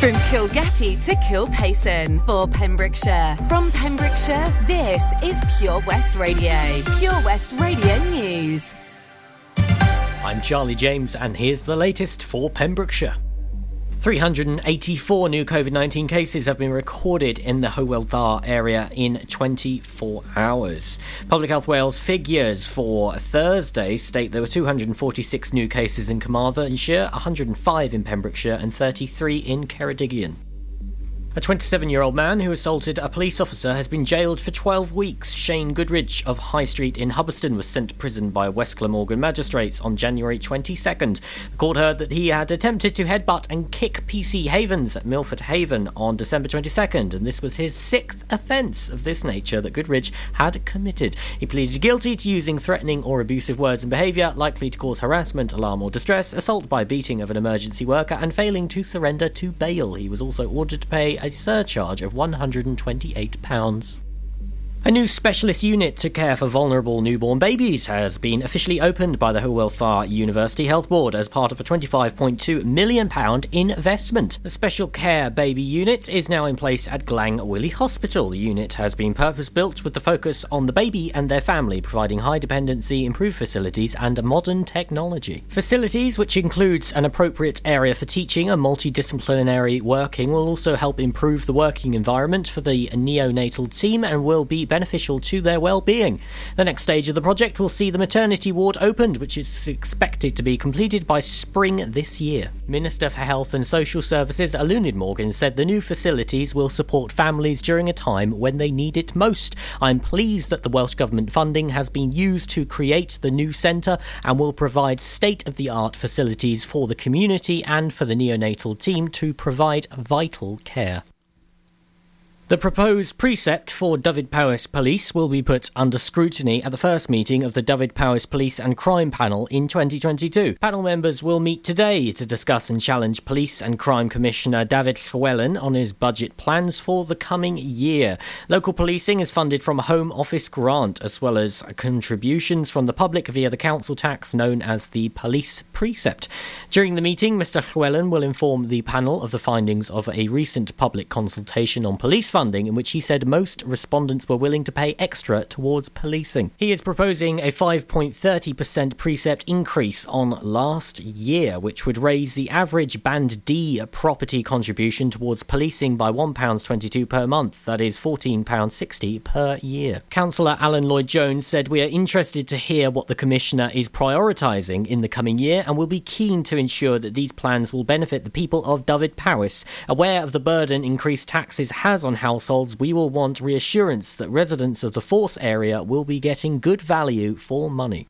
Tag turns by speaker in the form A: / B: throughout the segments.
A: From Kilgetty to Kilpaison for Pembrokeshire. From Pembrokeshire, this is Pure West Radio. Pure West Radio News.
B: I'm Charlie James, and here's the latest for Pembrokeshire. 384 new COVID 19 cases have been recorded in the Hywel Dda area in 24 hours. Public Health Wales figures for Thursday state there were 246 new cases in Carmarthenshire, 105 in Pembrokeshire, and 33 in Ceredigion. A 27 year old man who assaulted a police officer has been jailed for 12 weeks. Shane Goodridge of High Street in Hubberston was sent to prison by West Glamorgan magistrates on January 22nd. The court heard that he had attempted to headbutt and kick PC Havens at Milford Haven on December 22nd, and this was his sixth offence of this nature that Goodridge had committed. He pleaded guilty to using threatening or abusive words and behaviour likely to cause harassment, alarm, or distress, assault by beating of an emergency worker, and failing to surrender to bail. He was also ordered to pay a surcharge of £128. A new specialist unit to care for vulnerable newborn babies has been officially opened by the Hywel University Health Board as part of a £25.2 million investment. The Special Care Baby Unit is now in place at Glangwili Hospital. The unit has been purpose built with the focus on the baby and their family, providing high dependency, improved facilities, and modern technology. Facilities, which includes an appropriate area for teaching and multidisciplinary working, will also help improve the working environment for the neonatal team and will be beneficial to their well-being. The next stage of the project will see the maternity ward opened, which is expected to be completed by spring this year. Minister for Health and Social Services Eluned Morgan said the new facilities will support families during a time when they need it most. I'm pleased that the Welsh Government funding has been used to create the new centre and will provide state-of-the-art facilities for the community and for the neonatal team to provide vital care. The proposed precept for Dyfed-Powys Police will be put under scrutiny at the first meeting of the Dyfed-Powys Police and Crime Panel in 2022. Panel members will meet today to discuss and challenge Police and Crime Commissioner David Llewellyn on his budget plans for the coming year. Local policing is funded from a Home Office grant as well as contributions from the public via the council tax known as the Police Precept. During the meeting, Mr. Llewellyn will inform the panel of the findings of a recent public consultation on police funding funding in which he said most respondents were willing to pay extra towards policing. He is proposing a 5.30% precept increase on last year, which would raise the average Band D property contribution towards policing by £1.22 per month, that is £14.60 per year. Councillor Alan Lloyd Jones said, We are interested to hear what the Commissioner is prioritising in the coming year and will be keen to ensure that these plans will benefit the people of Dyfed-Powys. Aware of the burden increased taxes has on households, we will want reassurance that residents of the Force area will be getting good value for money.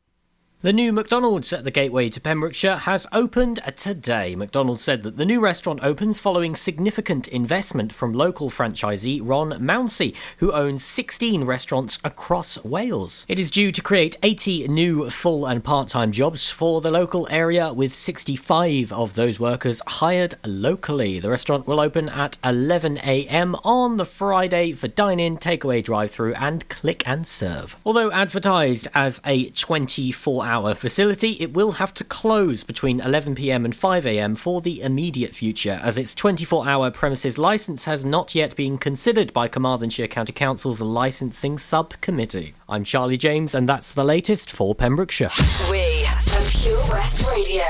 B: The new McDonald's at the gateway to Pembrokeshire has opened today. McDonald's said that the new restaurant opens following significant investment from local franchisee Ron Mounsey, who owns 16 restaurants across Wales. It is due to create 80 new full and part time jobs for the local area, with 65 of those workers hired locally. The restaurant will open at 11am on the Friday for dine in, takeaway, drive through, and click and serve. Although advertised as a 24 hour facility, it will have to close between 11pm and 5am for the immediate future, as its 24 hour premises licence has not yet been considered by Carmarthenshire County Council's licensing subcommittee. I'm Charlie James, and that's the latest for Pembrokeshire.
A: We are Pure West Radio.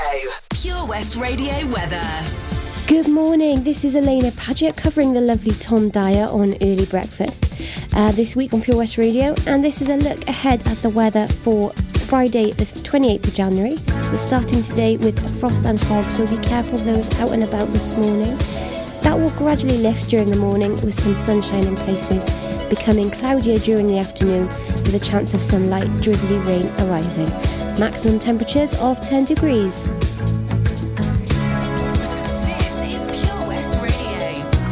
A: Pure West Radio weather.
C: Good morning. This is Alaina Paget covering the lovely Tom Dyer on Early Breakfast uh, this week on Pure West Radio, and this is a look ahead at the weather for Friday, the 28th of January. We're starting today with frost and fog, so be careful those out and about this morning. That will gradually lift during the morning with some sunshine in places, becoming cloudier during the afternoon with a chance of some light drizzly rain arriving. Maximum temperatures of 10 degrees.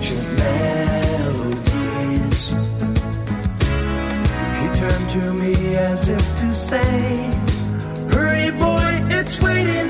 D: ancient melodies. He turned to me as if to say, Hurry, boy, it's waiting.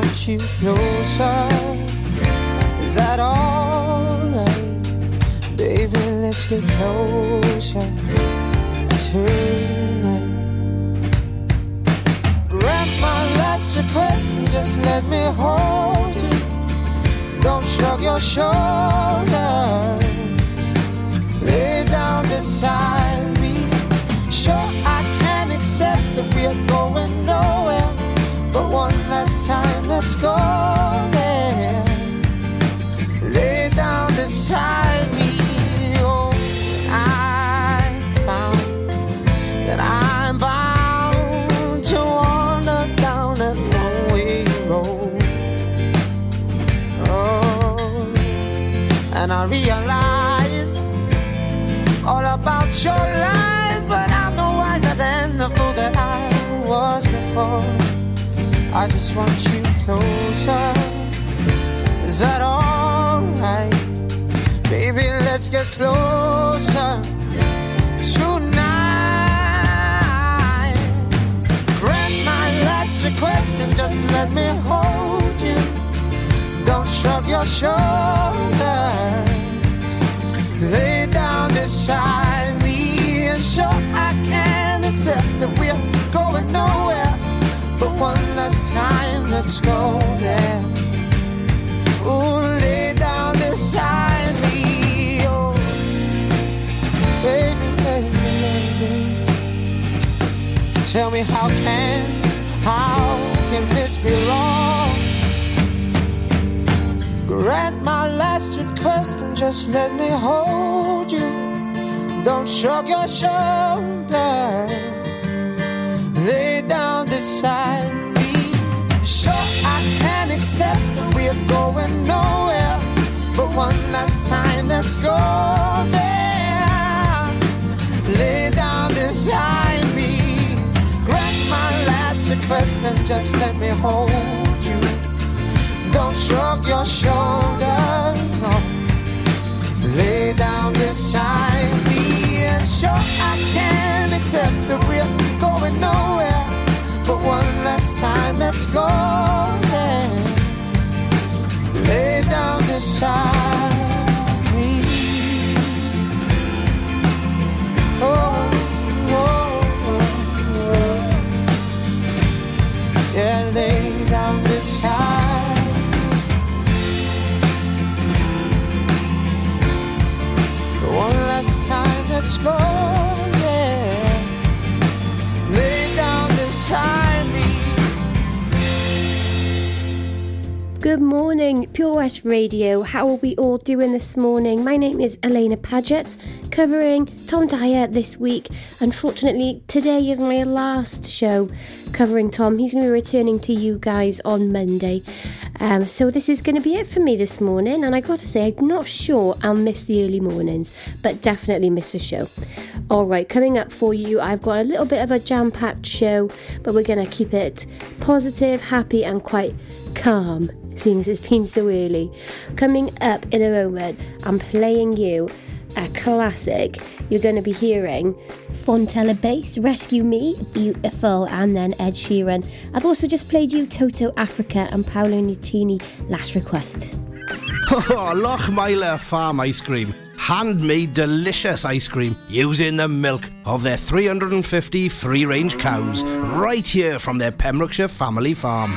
E: want you closer. Is that alright? Baby, let's get closer. Tonight. Grant my last request and just let me hold you. Don't shrug your shoulders. Lay down beside me. Sure, I can accept that we're going. let's go there. Lay down beside me. Oh, I found that I'm bound to wander down that lonely road. Oh, and I realize all about your lies, but I'm no wiser than the fool that I was before. I just want you closer. Is that alright? Baby, let's get closer tonight. Grant my last request and just let me hold you. Don't shrug your shoulders. Lay down beside me and sure I can accept that we're going nowhere. One last time, let's go there. Ooh, lay down beside me. Oh, baby, baby, baby. Tell me how can, how can this be wrong? Grant my last request and just let me hold you. Don't shrug your shoulders. Lay down beside me. Going nowhere. But one last time, let's go there. Lay down beside me. Grant my last request and just let me hold you. Don't shrug your shoulders. No. Lay down beside me and sure I can accept that we're going nowhere. But one last time, let's go there. Down beside me. Oh, oh, oh. Yeah, lay down. One last time, let's go,
C: Good morning, Pure West Radio. How are we all doing this morning? My name is Alaina Paget, covering Tom Dyer this week. Unfortunately, today is my last show covering Tom. He's going to be returning to you guys on Monday. Um, so this is going to be it for me this morning, and I got to say, I'm not sure I'll miss the early mornings, but definitely miss the show. All right, coming up for you, I've got a little bit of a jam-packed show, but we're going to keep it positive, happy, and quite calm, seeing as it's been so early. Coming up in a moment, I'm playing you a classic. You're going to be hearing Fontella Bass, Rescue Me, Beautiful, and then Ed Sheeran. I've also just played you Toto Africa and Paolo Nutini, Last Request.
F: Oh, Lochmeyler Farm Ice Cream. Handmade delicious ice cream using the milk of their 350 free range cows right here from their Pembrokeshire family farm.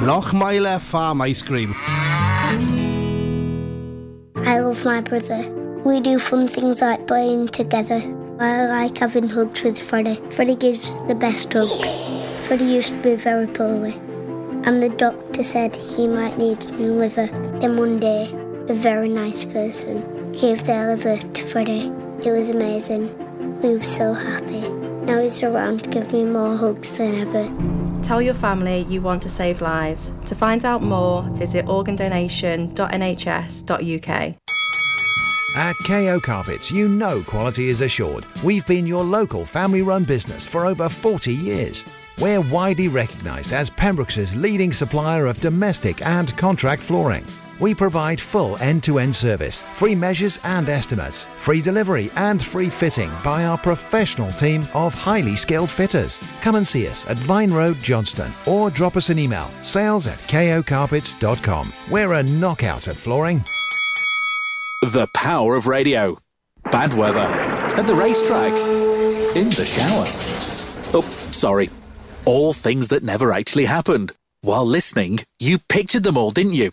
F: Lochmeyler Farm Ice Cream.
G: I love my brother. We do fun things like playing together. I like having hugs with Freddie. Freddie gives the best hugs. Freddie used to be very poorly, and the doctor said he might need a new liver. Then one day, a very nice person gave their liver to Freddie. It was amazing. We were so happy. Now he's around to give me more hugs than ever.
H: Tell your family you want to save lives. To find out more, visit organdonation.nhs.uk.
I: At KO Carpets, you know quality is assured. We've been your local family run business for over 40 years. We're widely recognised as Pembroke's leading supplier of domestic and contract flooring. We provide full end to end service, free measures and estimates, free delivery and free fitting by our professional team of highly skilled fitters. Come and see us at Vine Road, Johnston, or drop us an email sales at kocarpets.com. We're a knockout at flooring.
J: The power of radio. Bad weather. At the racetrack. In the shower. Oh, sorry. All things that never actually happened. While listening, you pictured them all, didn't you?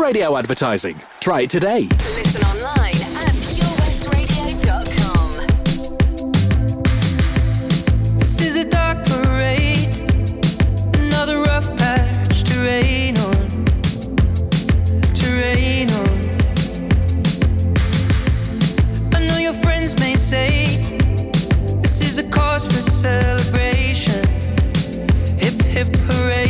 J: Radio advertising. Try it today.
K: Listen online at purewestradio.com.
L: This is a dark parade, another rough patch to rain on, to rain on. I know your friends may say this is a cause for celebration, hip hip parade.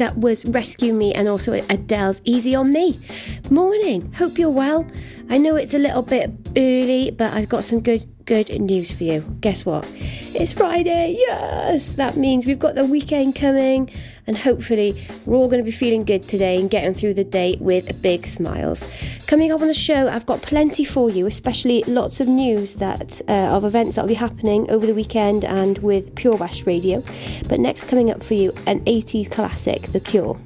L: That
M: was
C: Rescue Me and also Adele's Easy on Me. Morning, hope you're well. I know it's a little bit early, but I've got some good good news for you. Guess what? It's Friday. Yes, that means we've got the weekend coming, and hopefully we're all going to be feeling good today and getting through the day with big smiles. Coming up on the show, I've got plenty for you, especially lots of news that uh, of events that will be happening over the weekend and with Pure West Radio. But next, coming up for you, an 80s classic, The Cure.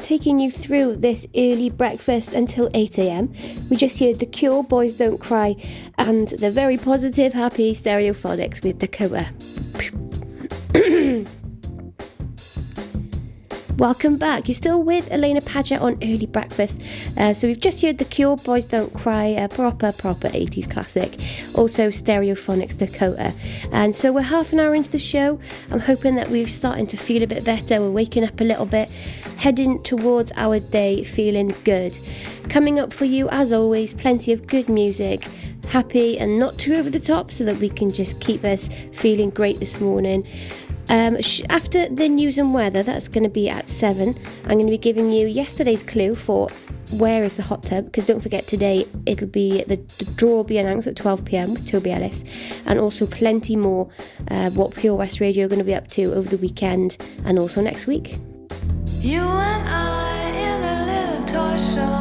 C: Taking you through this early breakfast until 8 am. We just heard The Cure, Boys Don't Cry, and the very positive, happy Stereophonics with Dakota. Welcome back. You're still with Alaina Paget on Early Breakfast. Uh, so we've just heard The Cure, Boys Don't Cry, a proper, proper 80s classic. Also Stereophonics Dakota. And so we're half an hour into the show. I'm hoping that we're starting to feel a bit better. We're waking up a little bit, heading towards our day feeling good. Coming up for you, as always, plenty of good music. Happy and not too over the top so that we can just keep us feeling great this morning. Um, sh- after the news and weather, that's going to be at 7. I'm going to be giving you yesterday's clue for where is the hot tub because don't forget today it'll be the, the draw will be announced at 12 pm with Toby Ellis and also plenty more uh, what Pure West Radio are going to be up to over the weekend and also next week.
N: You and I in a little toy shop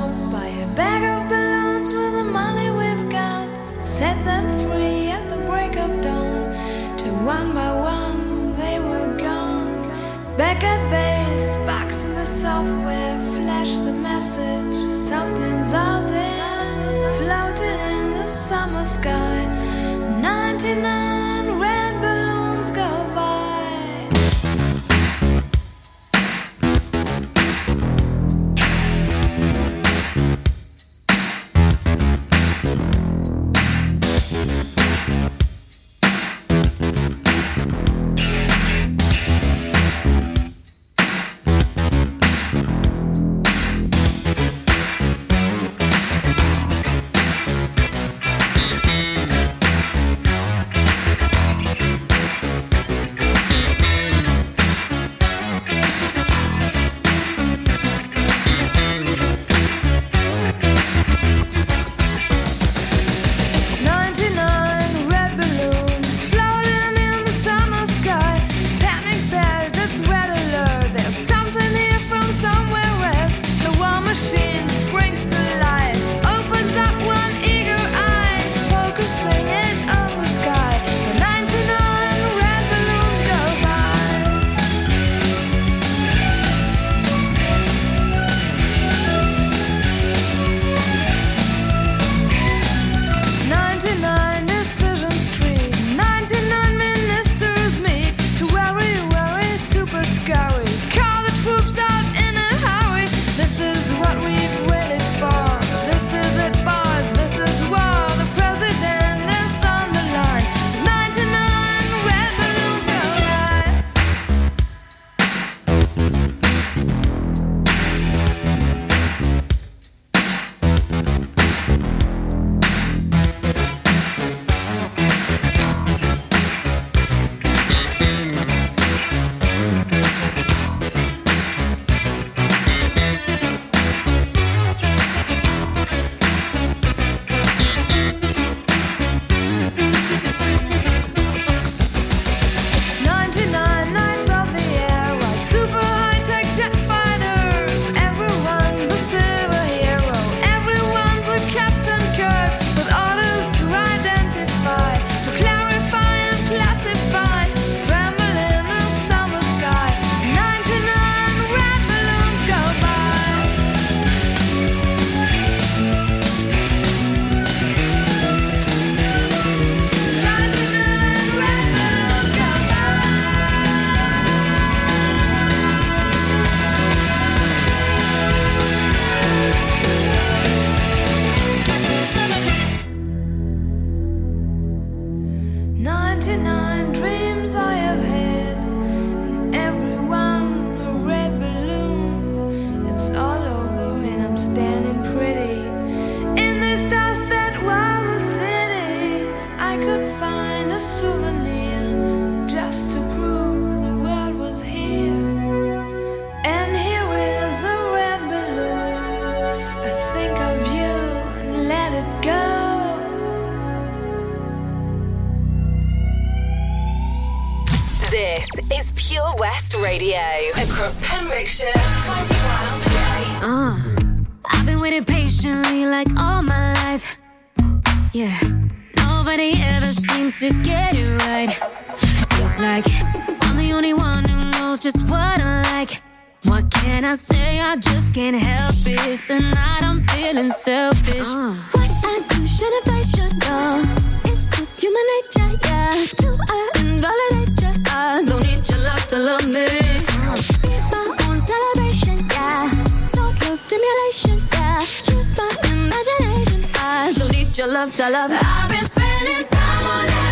K: This is Pure West Radio. Across Pembrokeshire, 24 hours a day.
A: Uh, I've been waiting patiently like all my life. Yeah, nobody ever seems to get it right. It's like I'm the only one who knows just what I like. What can I say? I just can't help it. Tonight I'm feeling selfish. What I do, should I should know. It's just human nature, yeah. Do I invalidate love me. My own celebration, yeah. So close stimulation, yeah. Use my imagination. I your love to love. I've been spending time on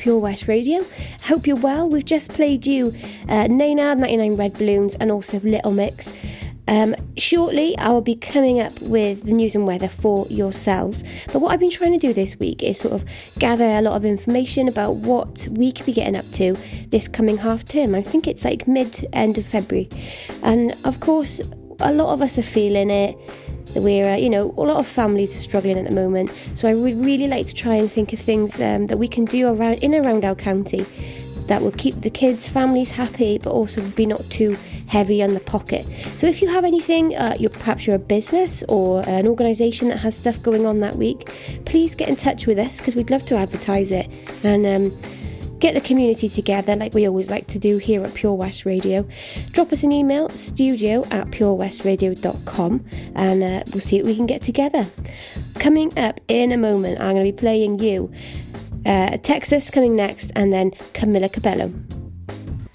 C: Pure West Radio. Hope you're well. We've just played you uh, Nena, 99 Red Balloons, and also Little Mix. Um, shortly, I will be coming up with the news and weather for yourselves. But what I've been trying to do this week is sort of gather a lot of information about what we could be getting up to this coming half term. I think it's like mid end of February. And of course, a lot of us are feeling it. We're, uh, you know, a lot of families are struggling at the moment. So I would really like to try and think of things um, that we can do around in around our county that will keep the kids, families happy, but also be not too heavy on the pocket. So if you have anything, uh, you're perhaps you're a business or an organisation that has stuff going on that week, please get in touch with us because we'd love to advertise it and. Um, Get the community together like we always like to do here at Pure West Radio. Drop us an email, studio at purewestradio.com, and uh, we'll see what we can get together. Coming up in a moment, I'm going to be playing you uh, Texas coming next, and then Camila Cabello.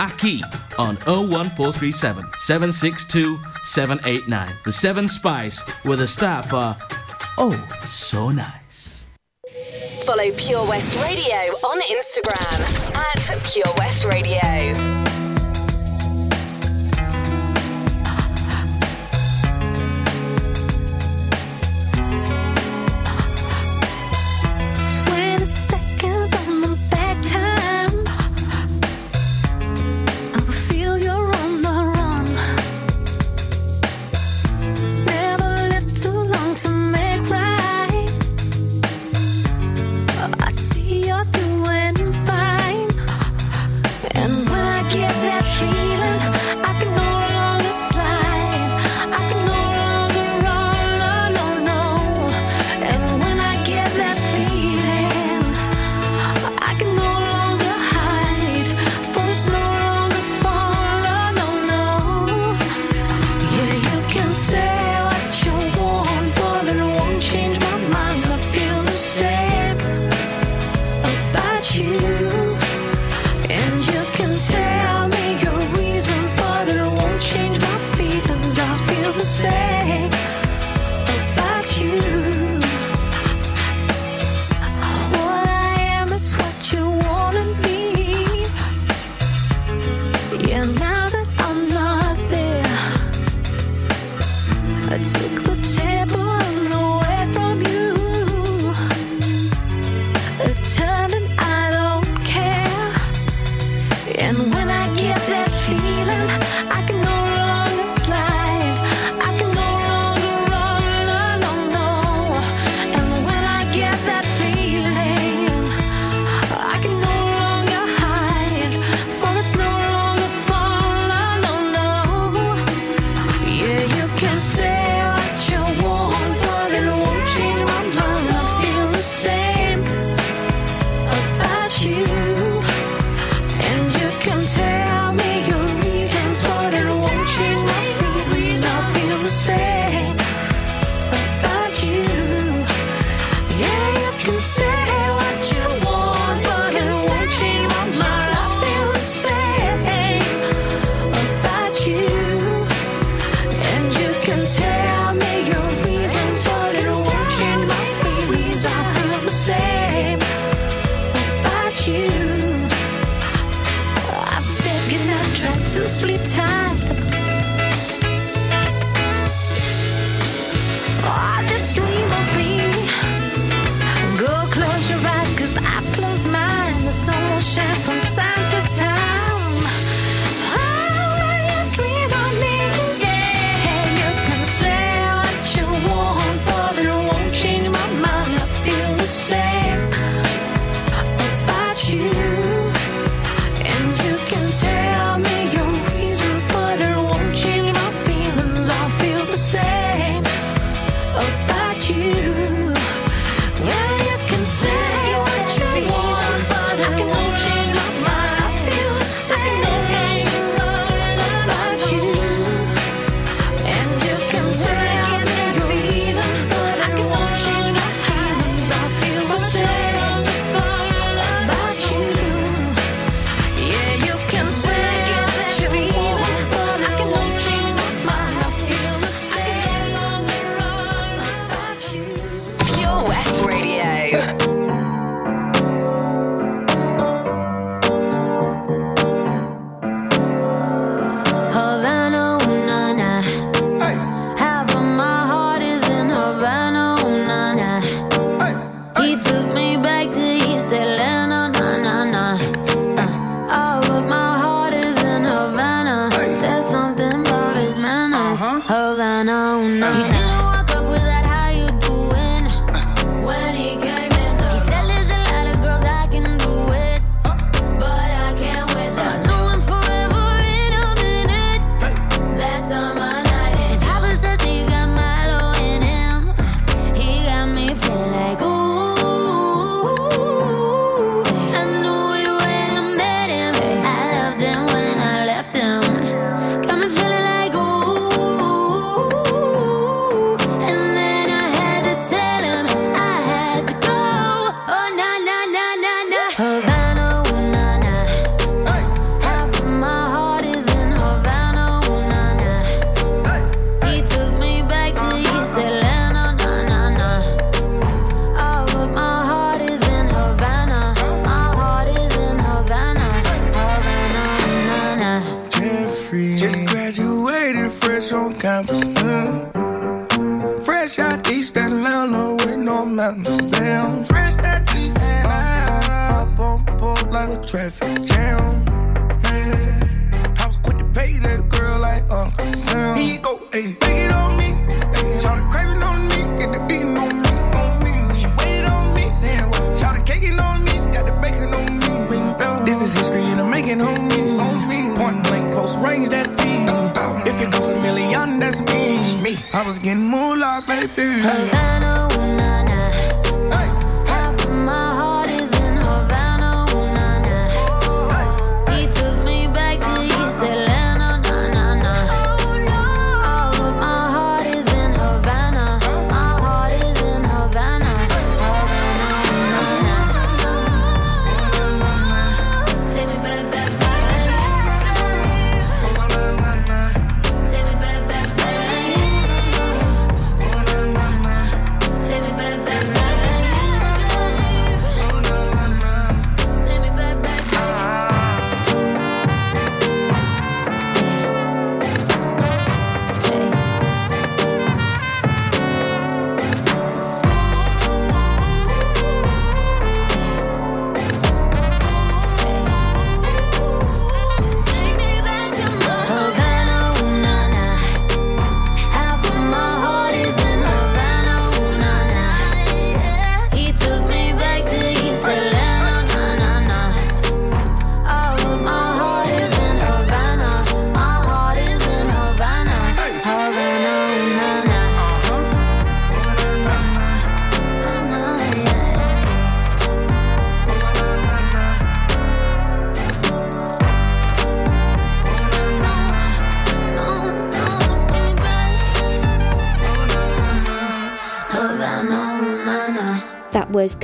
O: Aki on 01437 762 789. The Seven Spice with a staff for Oh So Nice.
A: Follow Pure West Radio on Instagram at Pure West Radio.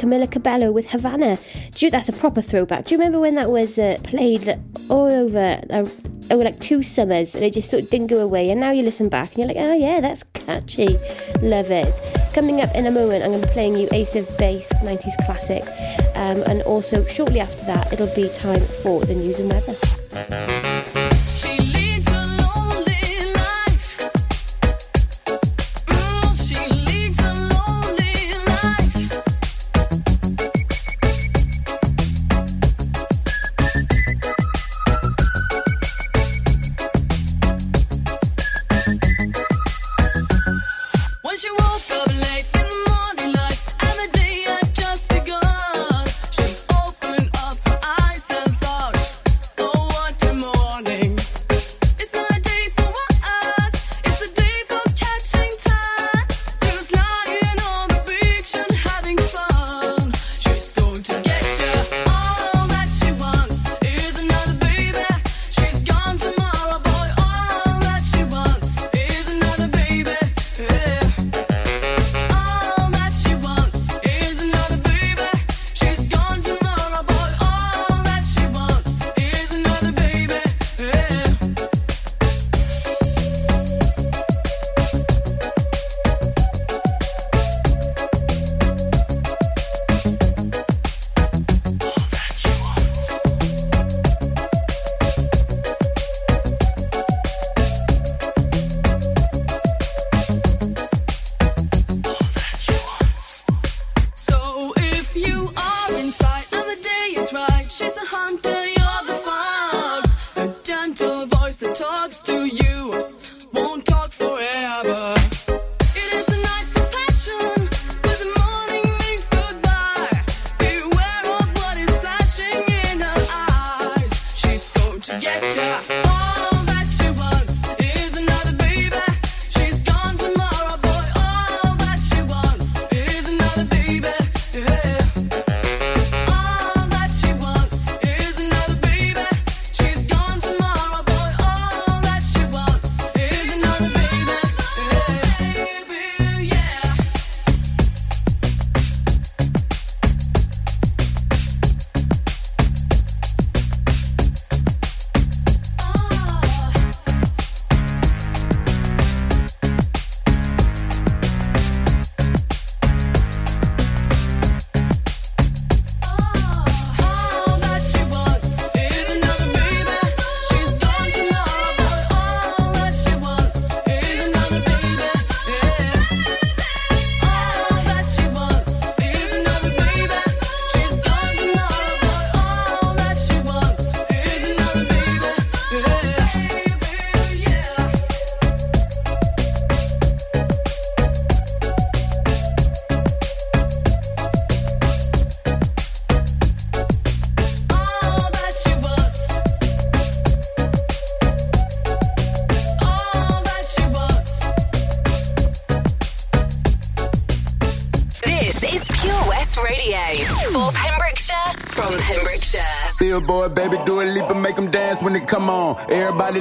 P: Camila Cabello with Havana. Do you, that's a proper throwback. Do you remember when that was uh, played all over uh, over like two summers and it just sort of didn't go away? And now you listen back and you're like, oh yeah, that's catchy. Love it. Coming up in a moment, I'm going to be playing you Ace of Base 90s classic. Um, and also, shortly after that, it'll be time for the news and weather.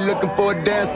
Q: Looking for a dance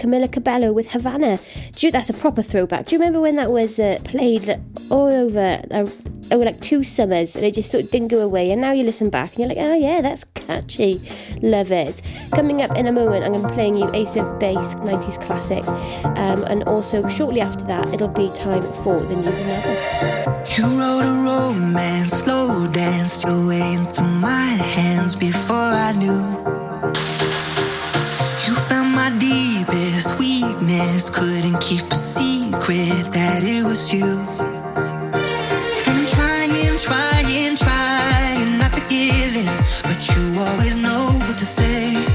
C: Camila Cabello with Havana. Do you, that's a proper throwback. Do you remember when that was uh, played all over, uh, over like two summers and it just sort of didn't go away? And now you listen back and you're like, oh yeah, that's catchy. Love it. Coming up in a moment, I'm going to be playing you Ace of Base 90s classic. Um, and also, shortly after that, it'll be time for the news and weather.
L: You wrote a romance, slow danced your way into my hands before I knew. Couldn't keep a secret that it was you. And I'm trying, trying, trying not to give in, but you always know what to say.